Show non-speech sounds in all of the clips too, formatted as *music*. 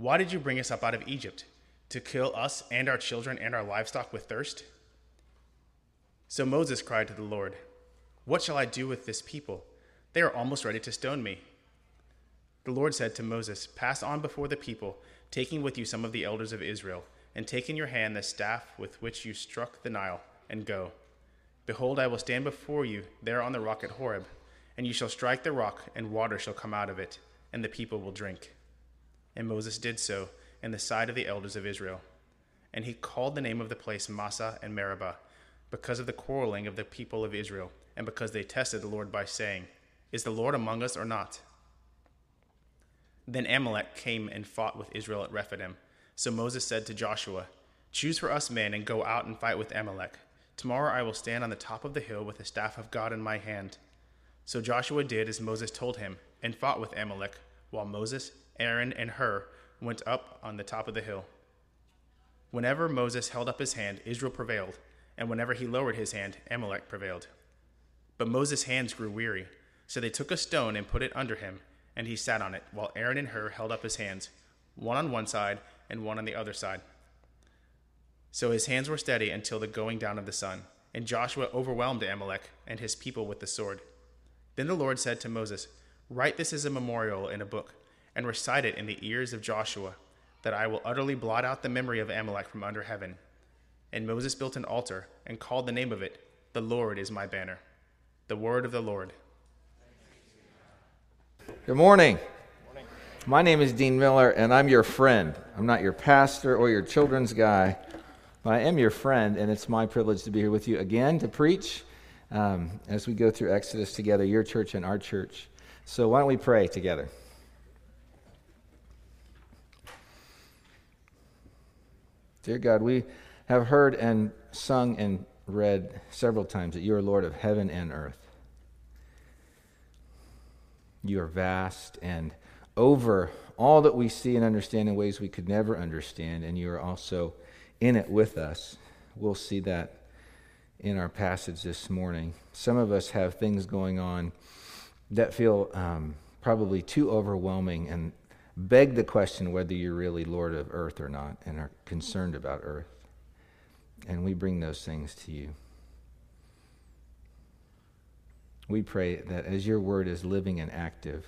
why did you bring us up out of Egypt? To kill us and our children and our livestock with thirst? So Moses cried to the Lord, What shall I do with this people? They are almost ready to stone me. The Lord said to Moses, Pass on before the people, taking with you some of the elders of Israel, and take in your hand the staff with which you struck the Nile, and go. Behold, I will stand before you there on the rock at Horeb, and you shall strike the rock, and water shall come out of it, and the people will drink. And Moses did so in the sight of the elders of Israel. And he called the name of the place Massah and Meribah, because of the quarreling of the people of Israel, and because they tested the Lord by saying, Is the Lord among us or not? Then Amalek came and fought with Israel at Rephidim. So Moses said to Joshua, Choose for us men and go out and fight with Amalek. Tomorrow I will stand on the top of the hill with the staff of God in my hand. So Joshua did as Moses told him, and fought with Amalek, while Moses Aaron and Hur went up on the top of the hill. Whenever Moses held up his hand, Israel prevailed, and whenever he lowered his hand, Amalek prevailed. But Moses' hands grew weary, so they took a stone and put it under him, and he sat on it, while Aaron and Hur held up his hands, one on one side and one on the other side. So his hands were steady until the going down of the sun, and Joshua overwhelmed Amalek and his people with the sword. Then the Lord said to Moses, Write this as a memorial in a book and recite it in the ears of Joshua, that I will utterly blot out the memory of Amalek from under heaven. And Moses built an altar and called the name of it, The Lord is my banner. The word of the Lord. Good morning. morning. My name is Dean Miller, and I'm your friend. I'm not your pastor or your children's guy, but I am your friend, and it's my privilege to be here with you again to preach um, as we go through Exodus together, your church and our church. So, why don't we pray together? Dear God, we have heard and sung and read several times that you are Lord of heaven and earth. You are vast and over all that we see and understand in ways we could never understand, and you are also in it with us. We'll see that in our passage this morning. Some of us have things going on that feel um, probably too overwhelming and beg the question whether you're really Lord of earth or not and are concerned about earth. And we bring those things to you. We pray that as your word is living and active,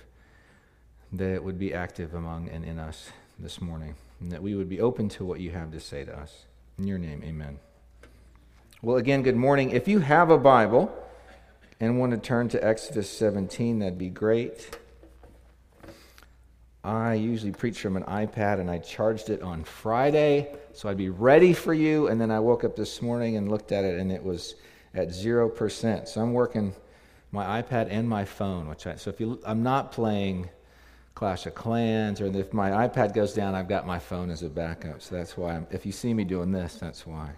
that it would be active among and in us this morning, and that we would be open to what you have to say to us. In your name, amen. Well, again, good morning. If you have a Bible and want to turn to Exodus 17, that'd be great. I usually preach from an iPad and I charged it on Friday, so I'd be ready for you. And then I woke up this morning and looked at it and it was at 0%. So I'm working my iPad and my phone, which I, so if you, I'm not playing Clash of Clans, or if my iPad goes down, I've got my phone as a backup. So that's why, I'm, if you see me doing this, that's why.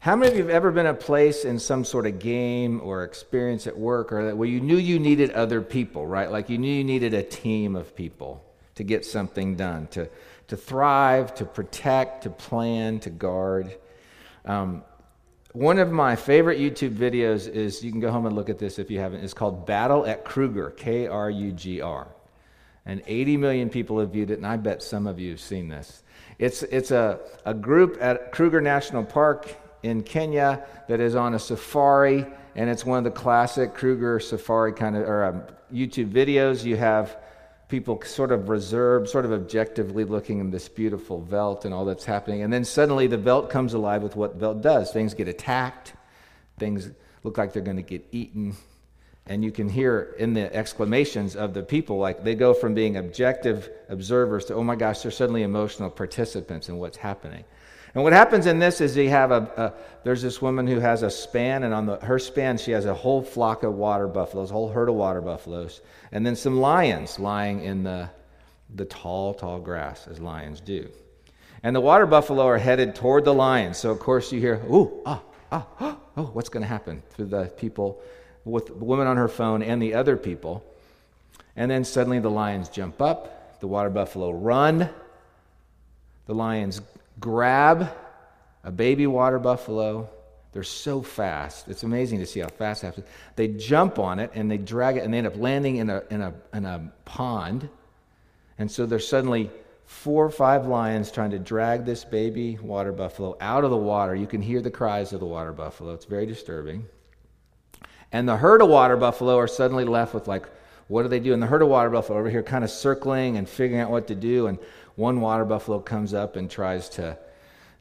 How many of you have ever been a place in some sort of game or experience at work or where you knew you needed other people, right? Like you knew you needed a team of people to get something done, to, to thrive, to protect, to plan, to guard. Um, one of my favorite YouTube videos is you can go home and look at this if you haven't. It's called Battle at Kruger, K R U G R. And 80 million people have viewed it, and I bet some of you have seen this. It's, it's a, a group at Kruger National Park in Kenya that is on a safari, and it's one of the classic Kruger safari kind of or um, YouTube videos. You have people sort of reserved, sort of objectively looking in this beautiful veldt and all that's happening, and then suddenly the veldt comes alive with what veldt does. Things get attacked, things look like they're going to get eaten. And you can hear in the exclamations of the people, like they go from being objective observers to, oh my gosh, they're suddenly emotional participants in what's happening. And what happens in this is you have a, a, there's this woman who has a span, and on the, her span she has a whole flock of water buffaloes, a whole herd of water buffaloes, and then some lions lying in the the tall, tall grass, as lions do. And the water buffalo are headed toward the lions. So, of course, you hear, ooh, ah, ah, oh, what's going to happen to the people with the woman on her phone and the other people? And then suddenly the lions jump up, the water buffalo run, the lions grab a baby water buffalo. They're so fast. It's amazing to see how fast they have to. They jump on it and they drag it and they end up landing in a, in a, in a pond. And so there's suddenly four or five lions trying to drag this baby water buffalo out of the water. You can hear the cries of the water buffalo. It's very disturbing. And the herd of water buffalo are suddenly left with, like, what do they do? And the herd of water buffalo over here kind of circling and figuring out what to do. And one water buffalo comes up and tries to,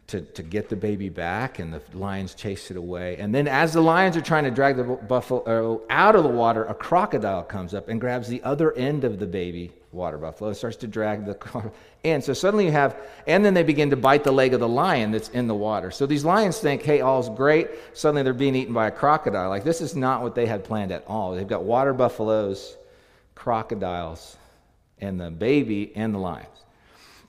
to, to get the baby back, and the lions chase it away. And then, as the lions are trying to drag the buffalo uh, out of the water, a crocodile comes up and grabs the other end of the baby water buffalo. It starts to drag the *laughs* in. So suddenly you have, and then they begin to bite the leg of the lion that's in the water. So these lions think, hey, all's great. Suddenly they're being eaten by a crocodile. Like this is not what they had planned at all. They've got water buffaloes, crocodiles, and the baby and the lions.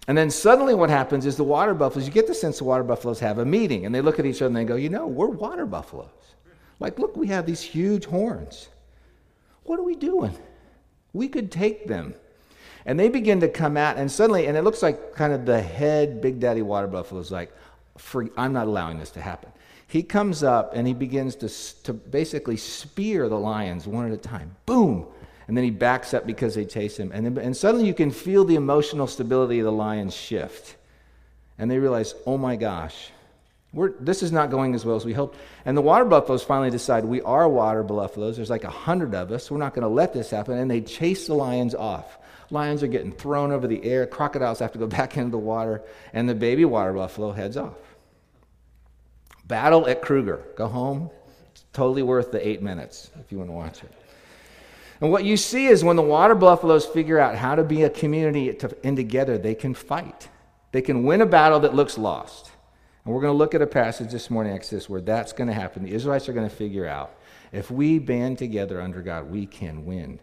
And then suddenly what happens is the water buffaloes, you get the sense the water buffaloes have a meeting and they look at each other and they go, you know, we're water buffaloes. Like, look, we have these huge horns. What are we doing? We could take them. And they begin to come out, and suddenly, and it looks like kind of the head Big Daddy water buffalo is like, I'm not allowing this to happen. He comes up and he begins to, to basically spear the lions one at a time. Boom! And then he backs up because they chase him. And, then, and suddenly you can feel the emotional stability of the lions shift. And they realize, oh my gosh, this is not going as well as we hoped. And the water buffaloes finally decide we are water buffaloes. There's like a hundred of us. We're not going to let this happen. And they chase the lions off. Lions are getting thrown over the air. Crocodiles have to go *laughs* back into the water. And the baby water buffalo heads off. Battle at Kruger. Go home. It's totally worth the eight minutes if you want to watch it. And what you see is when the water buffaloes figure out how to be a community and together, they can fight. They can win a battle that looks lost. And we're going to look at a passage this morning, Exodus, where that's going to happen. The Israelites are going to figure out if we band together under God, we can win.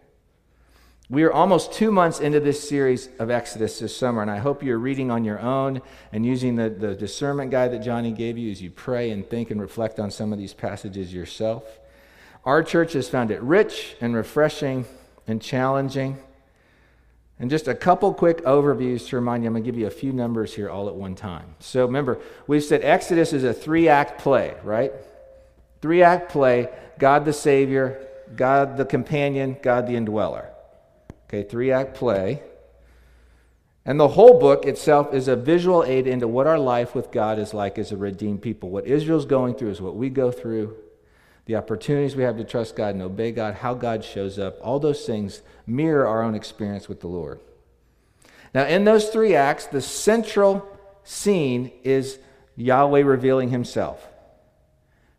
We are almost two months into this series of Exodus this summer, and I hope you're reading on your own and using the, the discernment guide that Johnny gave you as you pray and think and reflect on some of these passages yourself. Our church has found it rich and refreshing and challenging. And just a couple quick overviews to remind you, I'm going to give you a few numbers here all at one time. So remember, we've said Exodus is a three act play, right? Three act play God the Savior, God the companion, God the indweller. Okay, three act play. And the whole book itself is a visual aid into what our life with God is like as a redeemed people. What Israel's going through is what we go through the opportunities we have to trust God and obey God, how God shows up, all those things mirror our own experience with the Lord. Now, in those three acts, the central scene is Yahweh revealing himself.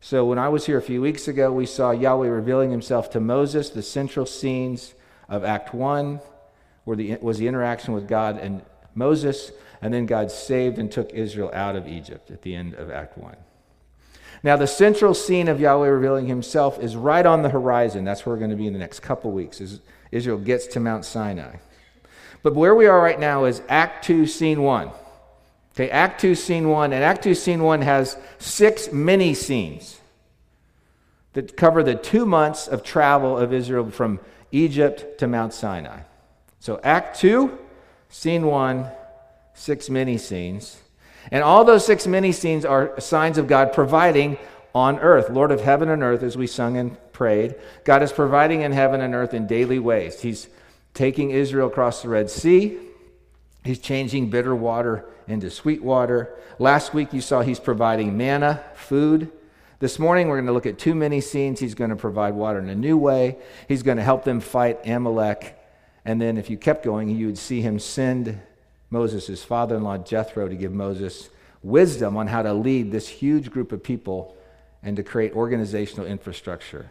So, when I was here a few weeks ago, we saw Yahweh revealing himself to Moses. The central scenes of Act 1 were the, was the interaction with God and Moses, and then God saved and took Israel out of Egypt at the end of Act 1. Now, the central scene of Yahweh revealing himself is right on the horizon. That's where we're going to be in the next couple weeks as Israel gets to Mount Sinai. But where we are right now is Act 2, Scene 1. Okay, Act 2, Scene 1. And Act 2, Scene 1 has six mini scenes that cover the two months of travel of Israel from Egypt to Mount Sinai. So, Act 2, Scene 1, six mini scenes. And all those six mini scenes are signs of God providing on earth. Lord of heaven and earth, as we sung and prayed, God is providing in heaven and earth in daily ways. He's taking Israel across the Red Sea. He's changing bitter water into sweet water. Last week you saw he's providing manna, food. This morning we're going to look at two mini scenes. He's going to provide water in a new way. He's going to help them fight Amalek. And then if you kept going, you would see him send Moses' father in law Jethro to give Moses wisdom on how to lead this huge group of people and to create organizational infrastructure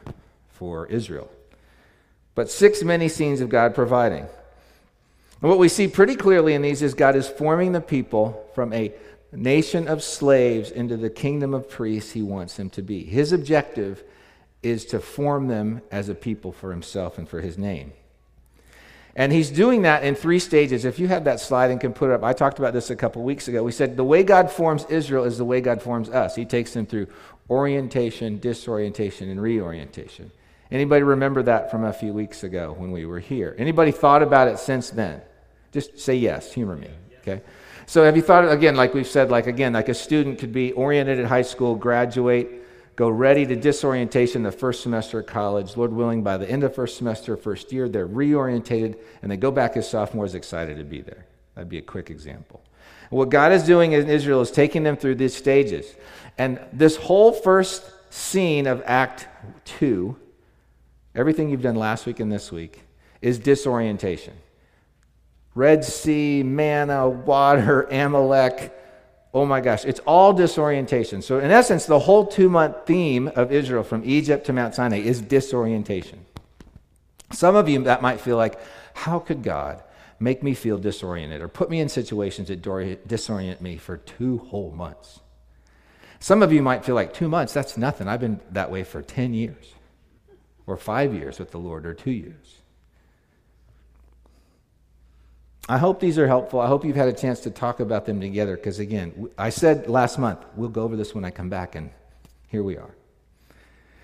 for Israel. But six many scenes of God providing. And what we see pretty clearly in these is God is forming the people from a nation of slaves into the kingdom of priests he wants them to be. His objective is to form them as a people for himself and for his name. And he's doing that in three stages. If you have that slide and can put it up, I talked about this a couple weeks ago. We said the way God forms Israel is the way God forms us. He takes them through orientation, disorientation, and reorientation. Anybody remember that from a few weeks ago when we were here? Anybody thought about it since then? Just say yes, humor me. Okay? So have you thought again, like we've said, like again, like a student could be oriented at high school, graduate, go ready to disorientation the first semester of college. Lord willing, by the end of first semester, first year, they're reorientated and they go back as sophomores excited to be there. That'd be a quick example. What God is doing in Israel is taking them through these stages. And this whole first scene of Act 2, everything you've done last week and this week, is disorientation. Red Sea, manna, water, Amalek. Oh my gosh, it's all disorientation. So, in essence, the whole two month theme of Israel from Egypt to Mount Sinai is disorientation. Some of you that might feel like, how could God make me feel disoriented or put me in situations that disorient me for two whole months? Some of you might feel like two months, that's nothing. I've been that way for 10 years, or five years with the Lord, or two years. I hope these are helpful. I hope you've had a chance to talk about them together because, again, I said last month, we'll go over this when I come back, and here we are.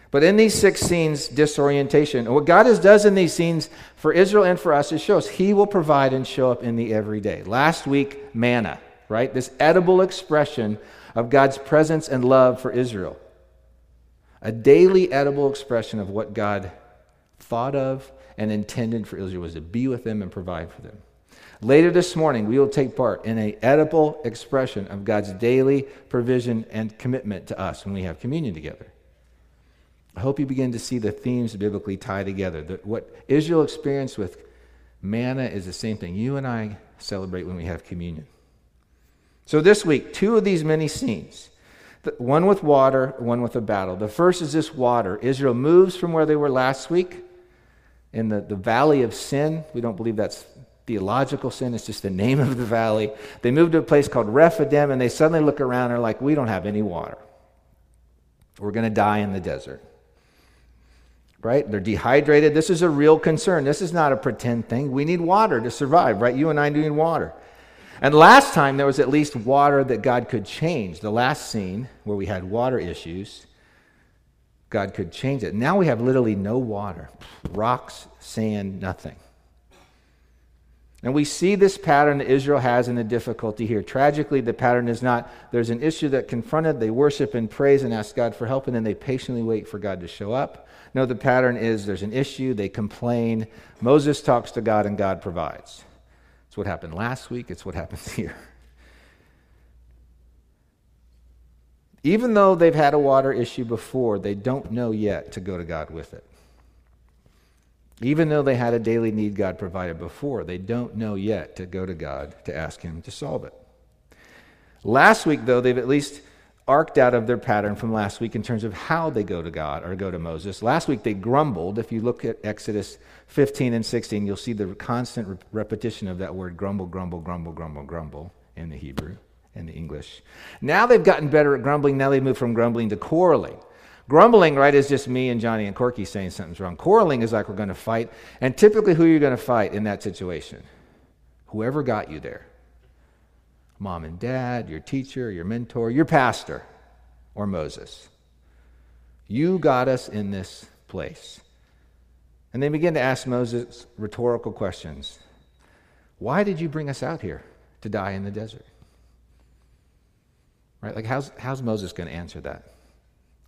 But in these six scenes, disorientation, what God has does in these scenes for Israel and for us, it shows He will provide and show up in the everyday. Last week, manna, right? This edible expression of God's presence and love for Israel. A daily edible expression of what God thought of and intended for Israel was to be with them and provide for them. Later this morning, we will take part in a edible expression of God's daily provision and commitment to us when we have communion together. I hope you begin to see the themes biblically tie together. That what Israel experienced with manna is the same thing you and I celebrate when we have communion. So this week, two of these many scenes one with water, one with a battle. The first is this water. Israel moves from where they were last week in the, the valley of sin. We don't believe that's theological sin, it's just the name of the valley. They move to a place called Rephidim, and they suddenly look around and are like, We don't have any water. We're going to die in the desert. Right? They're dehydrated. This is a real concern. This is not a pretend thing. We need water to survive, right? You and I need water. And last time there was at least water that God could change. The last scene where we had water issues, God could change it. Now we have literally no water rocks, sand, nothing. And we see this pattern that Israel has in the difficulty here. Tragically, the pattern is not there's an issue that confronted, they worship and praise and ask God for help, and then they patiently wait for God to show up. No, the pattern is there's an issue, they complain, Moses talks to God, and God provides. It's what happened last week, it's what happens *laughs* here. Even though they've had a water issue before, they don't know yet to go to God with it. Even though they had a daily need God provided before, they don't know yet to go to God to ask Him to solve it. Last week, though, they've at least arced out of their pattern from last week in terms of how they go to God or go to Moses. Last week, they grumbled. If you look at Exodus 15 and 16, you'll see the constant repetition of that word grumble, grumble, grumble, grumble, grumble in the Hebrew and the English. Now they've gotten better at grumbling. Now they've moved from grumbling to quarreling. Grumbling, right, is just me and Johnny and Corky saying something's wrong. Quarreling is like we're going to fight. And typically, who are you going to fight in that situation? Whoever got you there. Mom and dad, your teacher, your mentor, your pastor, or Moses. You got us in this place. And they begin to ask Moses rhetorical questions. Why did you bring us out here to die in the desert? Right? Like, how's, how's Moses going to answer that?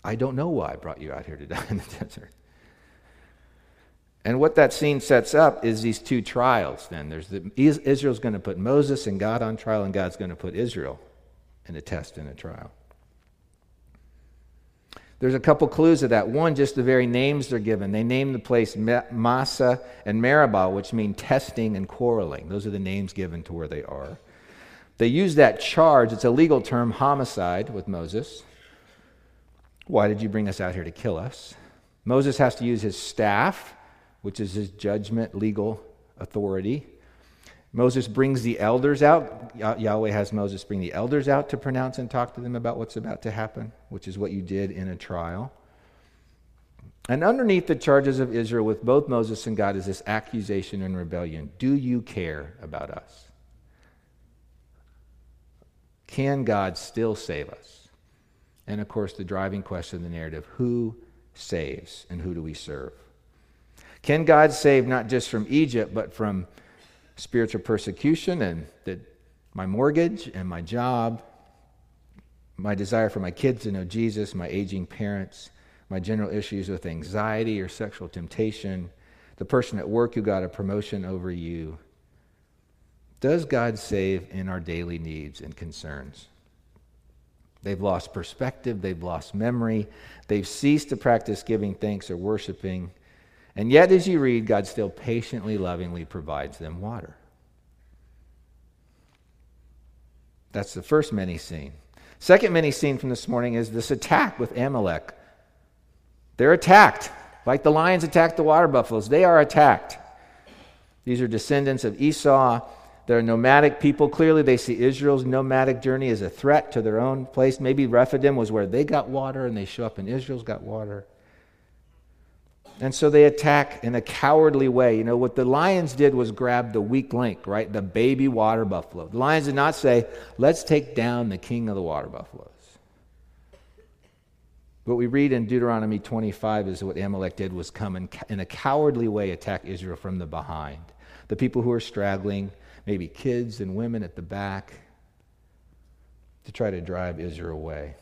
I don't know why I brought you out here to *laughs* die in the desert. And what that scene sets up is these two trials then. There's the, Israel's going to put Moses and God on trial, and God's going to put Israel in a test in a trial. There's a couple clues of that. One, just the very names they're given. They name the place Massah and Meribah, which mean testing and quarreling. Those are the names given to where they are. They use that charge, it's a legal term, homicide, with Moses. Why did you bring us out here to kill us? Moses has to use his staff, which is his judgment, legal authority. Moses brings the elders out. Yahweh has Moses bring the elders out to pronounce and talk to them about what's about to happen, which is what you did in a trial. And underneath the charges of Israel with both Moses and God is this accusation and rebellion. Do you care about us? Can God still save us? And of course, the driving question of the narrative who saves and who do we serve? Can God save not just from Egypt, but from spiritual persecution and the, my mortgage and my job, my desire for my kids to know Jesus, my aging parents, my general issues with anxiety or sexual temptation, the person at work who got a promotion over you. Does God save in our daily needs and concerns? They've lost perspective, they've lost memory, they've ceased to practice giving thanks or worshiping. And yet, as you read, God still patiently, lovingly provides them water. That's the first mini scene. Second mini scene from this morning is this attack with Amalek. They're attacked, like the lions attacked the water buffaloes. They are attacked. These are descendants of Esau. They're nomadic people. Clearly, they see Israel's nomadic journey as a threat to their own place. Maybe Rephidim was where they got water, and they show up, and Israel's got water. And so they attack in a cowardly way. You know, what the lions did was grab the weak link, right? The baby water buffalo. The lions did not say, let's take down the king of the water buffaloes. What we read in Deuteronomy 25 is what Amalek did was come and in a cowardly way attack Israel from the behind. The people who are straggling, maybe kids and women at the back, to try to drive Israel away.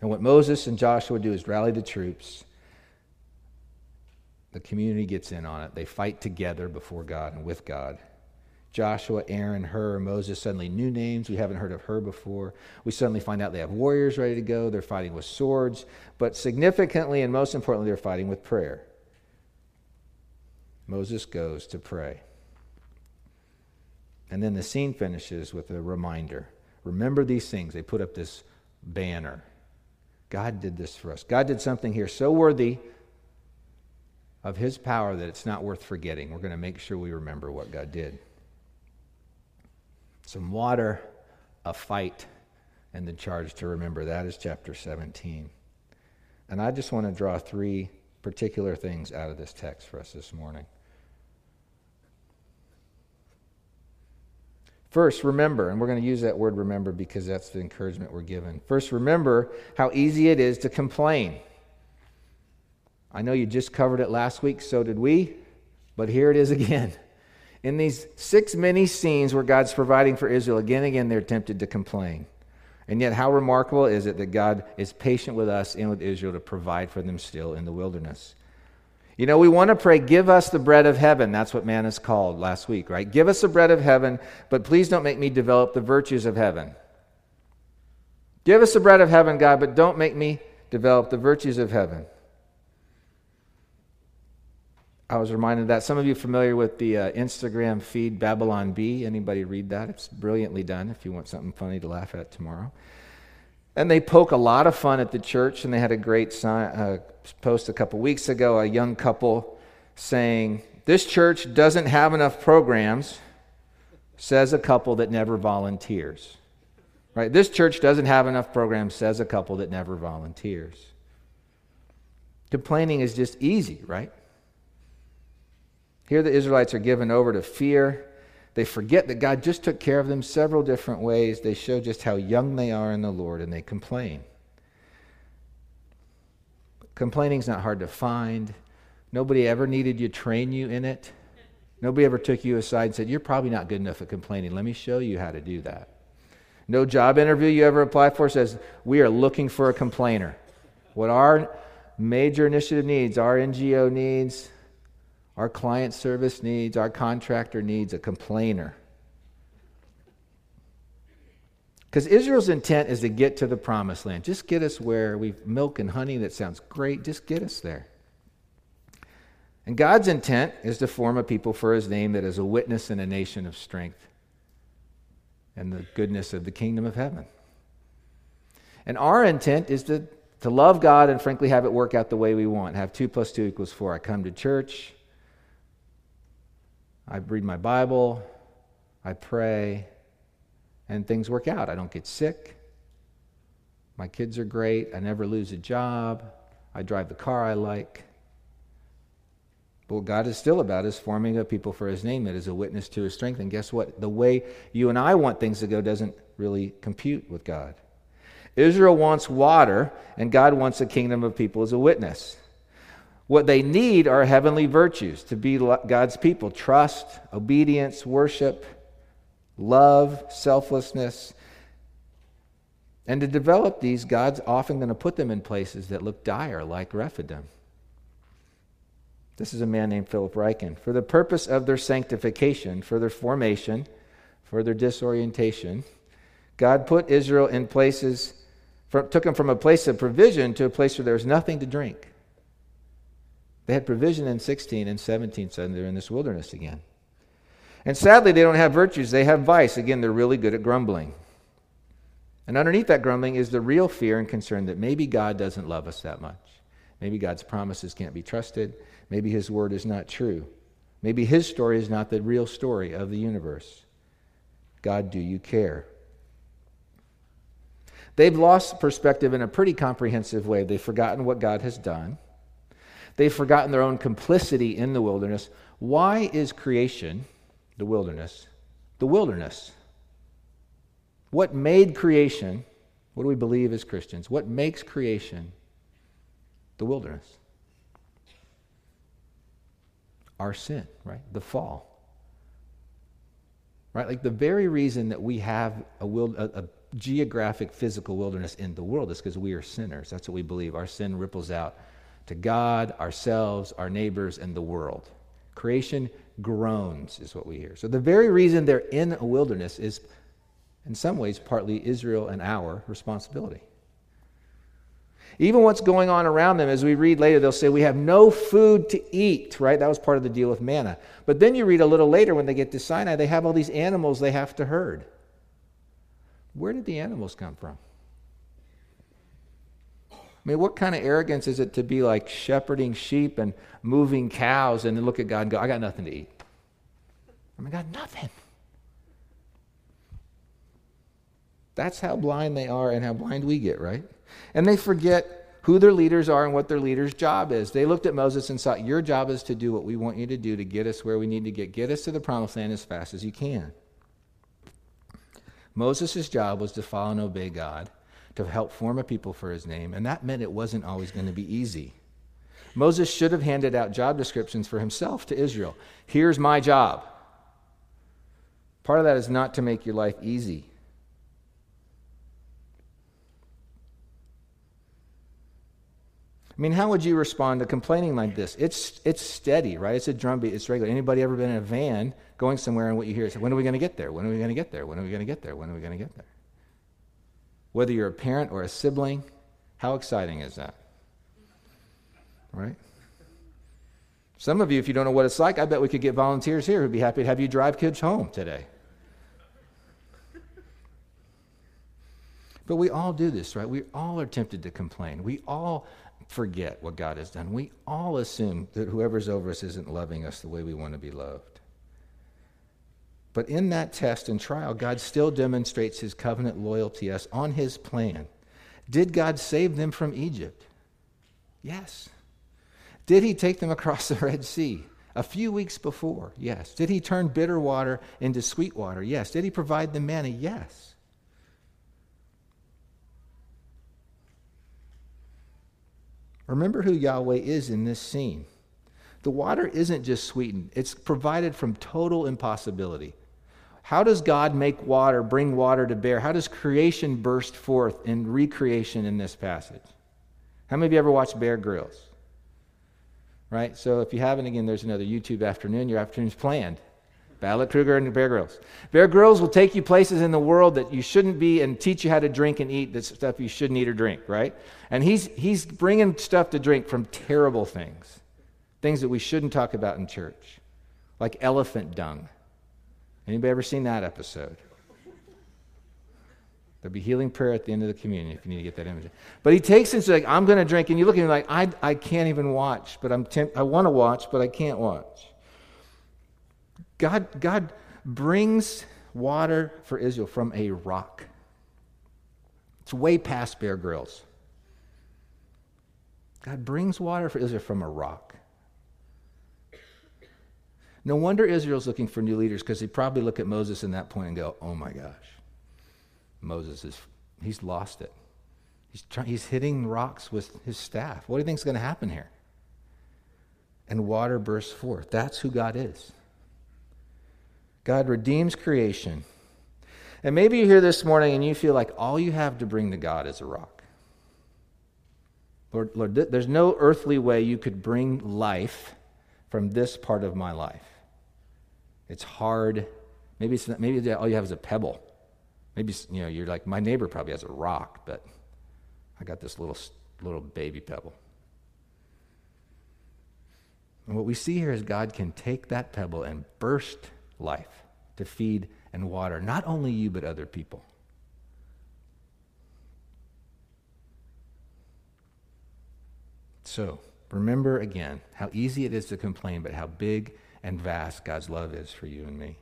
And what Moses and Joshua do is rally the troops the community gets in on it. They fight together before God and with God. Joshua, Aaron, Hur, Moses, suddenly new names. We haven't heard of Hur before. We suddenly find out they have warriors ready to go. They're fighting with swords. But significantly and most importantly, they're fighting with prayer. Moses goes to pray. And then the scene finishes with a reminder. Remember these things. They put up this banner. God did this for us. God did something here so worthy of His power that it's not worth forgetting. We're going to make sure we remember what God did. Some water, a fight, and the charge to remember. That is chapter 17. And I just want to draw three particular things out of this text for us this morning. First, remember, and we're going to use that word remember because that's the encouragement we're given. First, remember how easy it is to complain. I know you just covered it last week, so did we, but here it is again. In these six mini scenes where God's providing for Israel, again and again they're tempted to complain. And yet, how remarkable is it that God is patient with us and with Israel to provide for them still in the wilderness? You know, we want to pray, give us the bread of heaven. That's what man is called last week, right? Give us the bread of heaven, but please don't make me develop the virtues of heaven. Give us the bread of heaven, God, but don't make me develop the virtues of heaven. I was reminded that some of you familiar with the uh, Instagram feed Babylon Bee. Anybody read that? It's brilliantly done. If you want something funny to laugh at tomorrow, and they poke a lot of fun at the church. And they had a great sign, uh, post a couple weeks ago. A young couple saying, "This church doesn't have enough programs," says a couple that never volunteers. Right? This church doesn't have enough programs, says a couple that never volunteers. Complaining is just easy, right? Here, the Israelites are given over to fear. They forget that God just took care of them several different ways. They show just how young they are in the Lord, and they complain. Complaining is not hard to find. Nobody ever needed you train you in it. Nobody ever took you aside and said, You're probably not good enough at complaining. Let me show you how to do that. No job interview you ever apply for says, We are looking for a complainer. What our major initiative needs, our NGO needs, our client service needs, our contractor needs a complainer. Because Israel's intent is to get to the promised land. Just get us where we've milk and honey, that sounds great. Just get us there. And God's intent is to form a people for his name that is a witness in a nation of strength and the goodness of the kingdom of heaven. And our intent is to, to love God and frankly have it work out the way we want. Have two plus two equals four. I come to church, I read my Bible, I pray, and things work out. I don't get sick. My kids are great. I never lose a job. I drive the car I like. But what God is still about is forming a people for his name that is a witness to his strength. And guess what? The way you and I want things to go doesn't really compute with God. Israel wants water, and God wants a kingdom of people as a witness. What they need are heavenly virtues to be God's people trust, obedience, worship, love, selflessness. And to develop these, God's often going to put them in places that look dire, like Rephidim. This is a man named Philip Ryken. For the purpose of their sanctification, for their formation, for their disorientation, God put Israel in places, took them from a place of provision to a place where there was nothing to drink. They had provision in 16 and 17, so they're in this wilderness again. And sadly, they don't have virtues, they have vice. Again, they're really good at grumbling. And underneath that grumbling is the real fear and concern that maybe God doesn't love us that much. Maybe God's promises can't be trusted. Maybe his word is not true. Maybe his story is not the real story of the universe. God, do you care? They've lost perspective in a pretty comprehensive way. They've forgotten what God has done. They've forgotten their own complicity in the wilderness. Why is creation, the wilderness, the wilderness? What made creation, what do we believe as Christians? What makes creation the wilderness? Our sin, right? The fall. Right? Like the very reason that we have a, wild, a, a geographic physical wilderness in the world is because we are sinners. That's what we believe. Our sin ripples out to God, ourselves, our neighbors, and the world. Creation groans, is what we hear. So the very reason they're in a wilderness is in some ways, partly Israel and our responsibility. Even what's going on around them, as we read later, they'll say, We have no food to eat, right? That was part of the deal with manna. But then you read a little later when they get to Sinai, they have all these animals they have to herd. Where did the animals come from? I mean, what kind of arrogance is it to be like shepherding sheep and moving cows and then look at God and go, I got nothing to eat? I mean, I got nothing. That's how blind they are and how blind we get, right? And they forget who their leaders are and what their leader's job is. They looked at Moses and thought, Your job is to do what we want you to do to get us where we need to get. Get us to the promised land as fast as you can. Moses' job was to follow and obey God, to help form a people for his name, and that meant it wasn't always going to be easy. Moses should have handed out job descriptions for himself to Israel. Here's my job. Part of that is not to make your life easy. I mean, how would you respond to complaining like this? It's, it's steady, right? It's a drumbeat. It's regular. Anybody ever been in a van going somewhere and what you hear is, when are we going to get there? When are we going to get there? When are we going to get there? When are we going to get there? Whether you're a parent or a sibling, how exciting is that? Right? Some of you, if you don't know what it's like, I bet we could get volunteers here who'd be happy to have you drive kids home today. But we all do this, right? We all are tempted to complain. We all forget what God has done. We all assume that whoever's over us isn't loving us the way we want to be loved. But in that test and trial, God still demonstrates his covenant loyalty to us on his plan. Did God save them from Egypt? Yes. Did he take them across the Red Sea? A few weeks before, yes. Did he turn bitter water into sweet water? Yes. Did he provide the manna? Yes. Remember who Yahweh is in this scene. The water isn't just sweetened, it's provided from total impossibility. How does God make water, bring water to bear? How does creation burst forth in recreation in this passage? How many of you ever watched Bear Grylls? Right? So if you haven't, again, there's another YouTube afternoon. Your afternoon's planned. Battle at Kruger and Bear Grylls. Bear Grylls will take you places in the world that you shouldn't be and teach you how to drink and eat the stuff you shouldn't eat or drink, right? And he's, he's bringing stuff to drink from terrible things, things that we shouldn't talk about in church, like elephant dung. Anybody ever seen that episode? There'll be healing prayer at the end of the communion if you need to get that image. But he takes and it like, I'm going to drink. And you look at him like, I, I can't even watch, but I'm temp- I want to watch, but I can't watch. God, God brings water for Israel from a rock. It's way past Bear Grylls. God brings water for Israel from a rock. No wonder Israel's looking for new leaders because they probably look at Moses in that point and go, oh my gosh, Moses is, he's lost it. He's, try, he's hitting rocks with his staff. What do you think is going to happen here? And water bursts forth. That's who God is. God redeems creation. And maybe you're here this morning and you feel like all you have to bring to God is a rock. Lord, Lord, there's no earthly way you could bring life from this part of my life. It's hard. Maybe it's not, maybe all you have is a pebble. Maybe you know you're like my neighbor probably has a rock, but I got this little little baby pebble. And what we see here is God can take that pebble and burst life to feed and water not only you but other people. So, remember again how easy it is to complain, but how big and vast God's love is for you and me.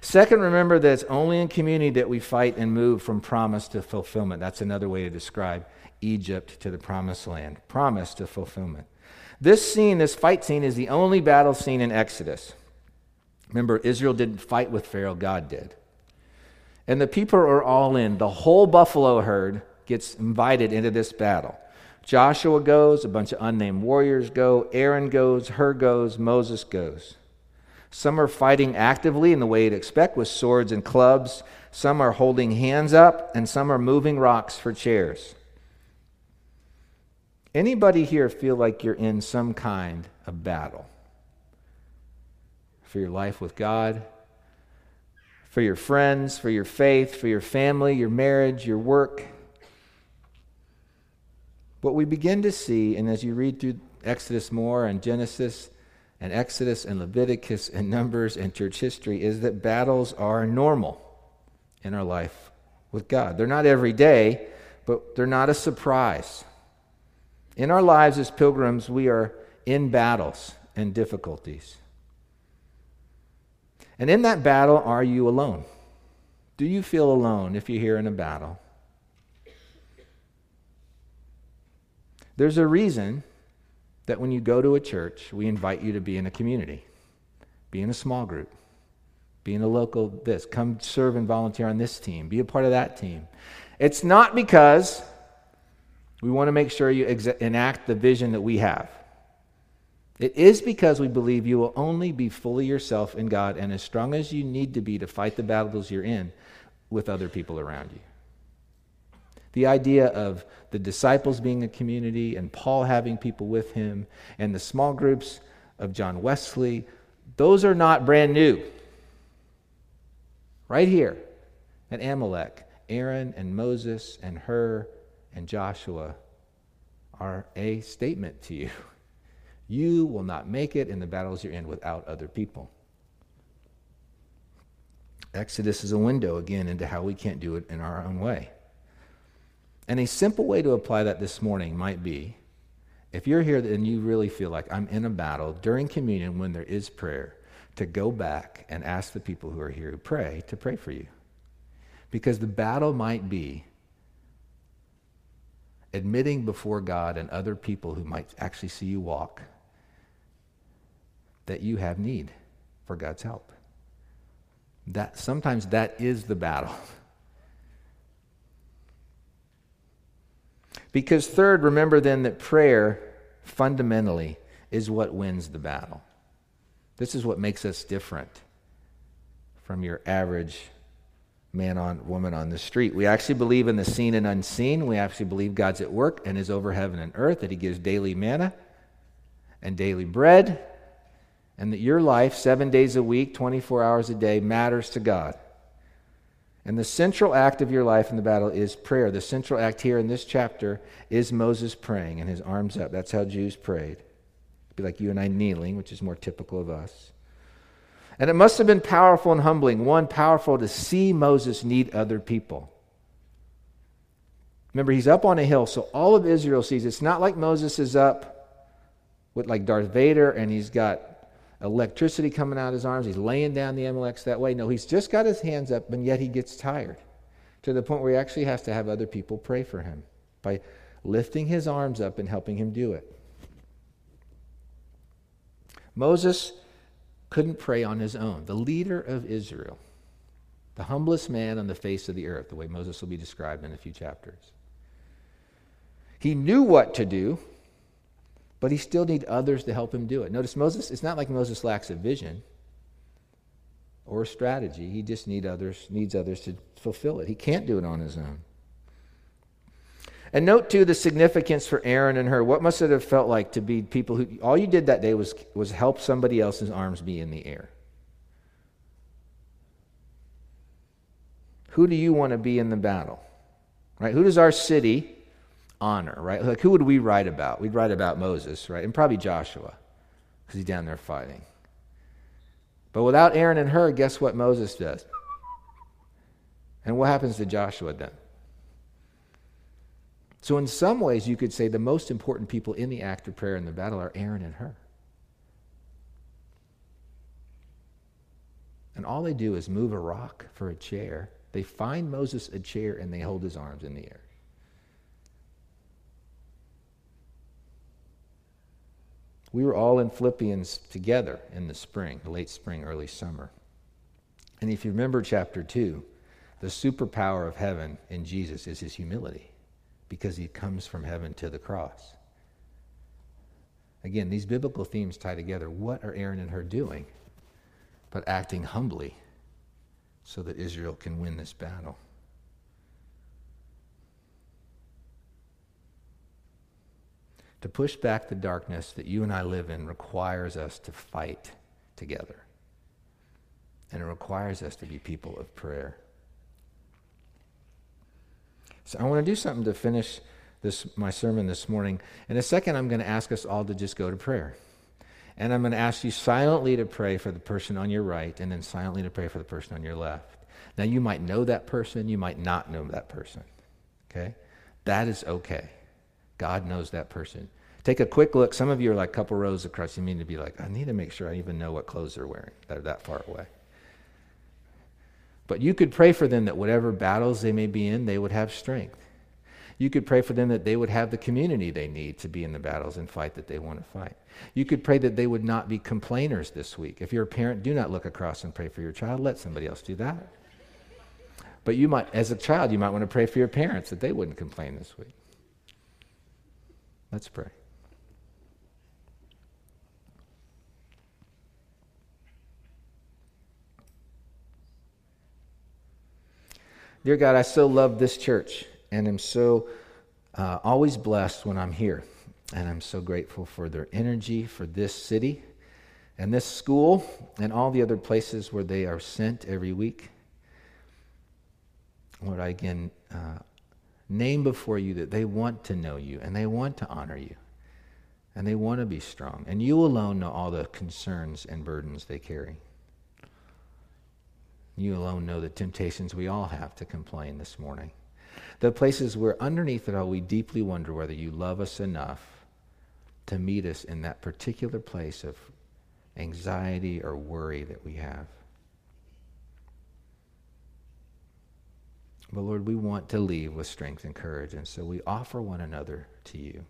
Second, remember that it's only in community that we fight and move from promise to fulfillment. That's another way to describe Egypt to the promised land. Promise to fulfillment. This scene, this fight scene, is the only battle scene in Exodus. Remember, Israel didn't fight with Pharaoh, God did. And the people are all in. The whole buffalo herd gets invited into this battle. Joshua goes, a bunch of unnamed warriors go, Aaron goes, Hur goes, Moses goes. Some are fighting actively in the way you'd expect with swords and clubs. Some are holding hands up, and some are moving rocks for chairs. Anybody here feel like you're in some kind of battle? For your life with God, for your friends, for your faith, for your family, your marriage, your work, what we begin to see, and as you read through Exodus more and Genesis and Exodus and Leviticus and Numbers and church history, is that battles are normal in our life with God. They're not every day, but they're not a surprise. In our lives as pilgrims, we are in battles and difficulties. And in that battle, are you alone? Do you feel alone if you're here in a battle? There's a reason that when you go to a church, we invite you to be in a community, be in a small group, be in a local this, come serve and volunteer on this team, be a part of that team. It's not because we want to make sure you enact the vision that we have. It is because we believe you will only be fully yourself in God and as strong as you need to be to fight the battles you're in with other people around you. The idea of the disciples being a community and Paul having people with him and the small groups of John Wesley, those are not brand new. Right here at Amalek, Aaron and Moses and Hur and Joshua are a statement to you. *laughs* You will not make it in the battles you're in without other people. Exodus is a window again into how we can't do it in our own way. And a simple way to apply that this morning might be if you're here and you really feel like I'm in a battle during communion when there is prayer, to go back and ask the people who are here who pray to pray for you. Because the battle might be admitting before God and other people who might actually see you walk that you have need for God's help. That sometimes that is the battle. *laughs* Because, third, remember then that prayer fundamentally is what wins the battle. This is what makes us different from your average man on woman on the street. We actually believe in the seen and unseen. We actually believe God's at work and is over heaven and earth, that He gives daily manna and daily bread, and that your life, seven days a week, 24 hours a day, matters to God. And the central act of your life in the battle is prayer. The central act here in this chapter is Moses praying and his arms up. That's how Jews prayed. It'd be like you and I kneeling, which is more typical of us. And it must have been powerful and humbling. One, powerful to see Moses need other people. Remember, he's up on a hill, so all of Israel sees. It's not like Moses is up with like Darth Vader and he's got electricity coming out of his arms. He's laying down the MLX that way. No, he's just got his hands up, and yet he gets tired to the point where he actually has to have other people pray for him by lifting his arms up and helping him do it. Moses couldn't pray on his own. The leader of Israel, the humblest man on the face of the earth, the way Moses will be described in a few chapters. He knew what to do, but he still needs others to help him do it. Notice Moses, it's not like Moses lacks a vision or a strategy. He just need others, needs others to fulfill it. He can't do it on his own. And note too the significance for Aaron and Hur. What must it have felt like to be people who all you did that day was was help somebody else's arms be in the air? Who do you want to be in the battle? Right? Who does our city honor, right? Like who would we write about? We'd write about Moses, right? And probably Joshua, because he's down there fighting. But without Aaron and Hur, guess what Moses does? And what happens to Joshua then? So, in some ways, you could say the most important people in the act of prayer in the battle are Aaron and Hur. And all they do is move a rock for a chair. They find Moses a chair and they hold his arms in the air. We were all in Philippians together in the spring, late spring, early summer. And if you remember chapter 2, the superpower of heaven in Jesus is his humility because he comes from heaven to the cross. Again, these biblical themes tie together. What are Aaron and Hur doing? But acting humbly so that Israel can win this battle. To push back the darkness that you and I live in requires us to fight together. And it requires us to be people of prayer. So I want to do something to finish this my sermon this morning. In a second, I'm going to ask us all to just go to prayer. And I'm going to ask you silently to pray for the person on your right and then silently to pray for the person on your left. Now, you might know that person, you might not know that person. Okay? That is okay. God knows that person. Take a quick look. Some of you are like a couple rows across. You mean to be like, I need to make sure I even know what clothes they're wearing. They're that far away. But you could pray for them that whatever battles they may be in, they would have strength. You could pray for them that they would have the community they need to be in the battles and fight that they want to fight. You could pray that they would not be complainers this week. If you're a parent, do not look across and pray for your child. Let somebody else do that. But you might, as a child, you might want to pray for your parents that they wouldn't complain this week. Let's pray. Dear God, I so love this church and am so uh, always blessed when I'm here. And I'm so grateful for their energy for this city and this school and all the other places where they are sent every week. Lord, I again uh, name before you that they want to know you and they want to honor you and they want to be strong. And you alone know all the concerns and burdens they carry. You alone know the temptations we all have to complain this morning. The places where underneath it all we deeply wonder whether you love us enough to meet us in that particular place of anxiety or worry that we have. But Lord, we want to leave with strength and courage, and so we offer one another to you.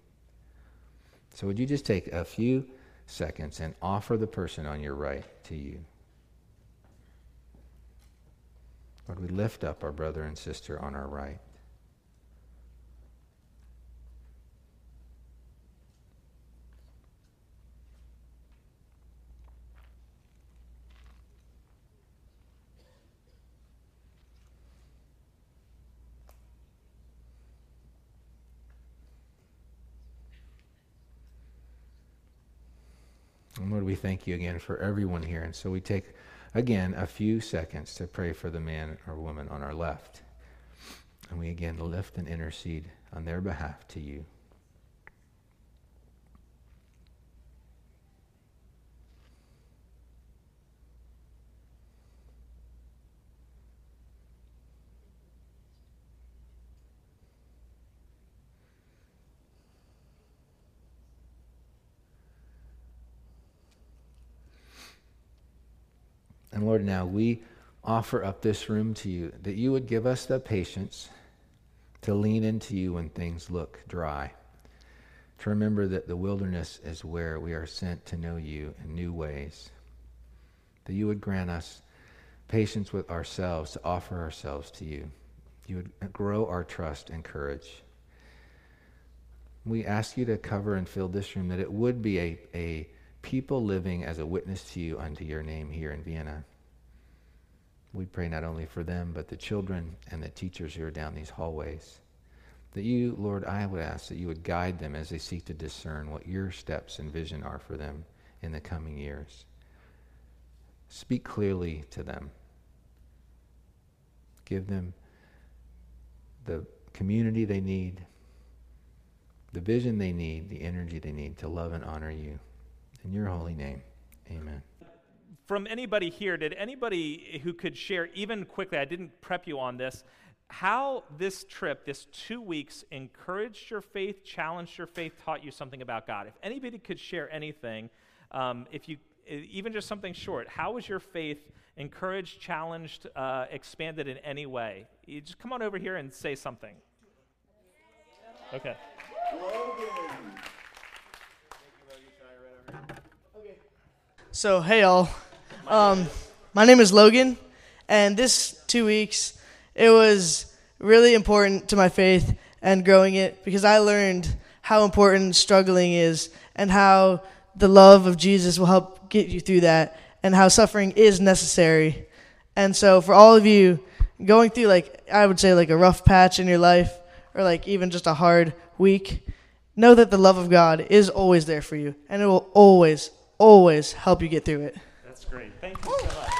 So would you just take a few seconds and offer the person on your right to you? Lord, we lift up our brother and sister on our right. And Lord, we thank you again for everyone here. And so we take again a few seconds to pray for the man or woman on our left. And we again lift and intercede on their behalf to you. And Lord, now we offer up this room to you that you would give us the patience to lean into you when things look dry, to remember that the wilderness is where we are sent to know you in new ways, that you would grant us patience with ourselves to offer ourselves to you. You would grow our trust and courage. We ask you to cover and fill this room, that it would be a, a people living as a witness to you unto your name here in Vienna. We pray not only for them, but the children and the teachers who are down these hallways. That you, Lord, I would ask that you would guide them as they seek to discern what your steps and vision are for them in the coming years. Speak clearly to them. Give them the community they need, the vision they need, the energy they need to love and honor you. In your holy name, amen. From anybody here, did anybody who could share, even quickly, I didn't prep you on this, how this trip, this two weeks, encouraged your faith, challenged your faith, taught you something about God? If anybody could share anything, um, if you even just something short, how was your faith encouraged, challenged, uh, expanded in any way? You just come on over here and say something. Okay. So, hey, y'all. Um, my name is Logan, and this two weeks, it was really important to my faith and growing it because I learned how important struggling is and how the love of Jesus will help get you through that and how suffering is necessary. And so, for all of you going through, like, I would say, like a rough patch in your life or like even just a hard week, know that the love of God is always there for you and it will always, always help you get through it. That's great. Thank you so much.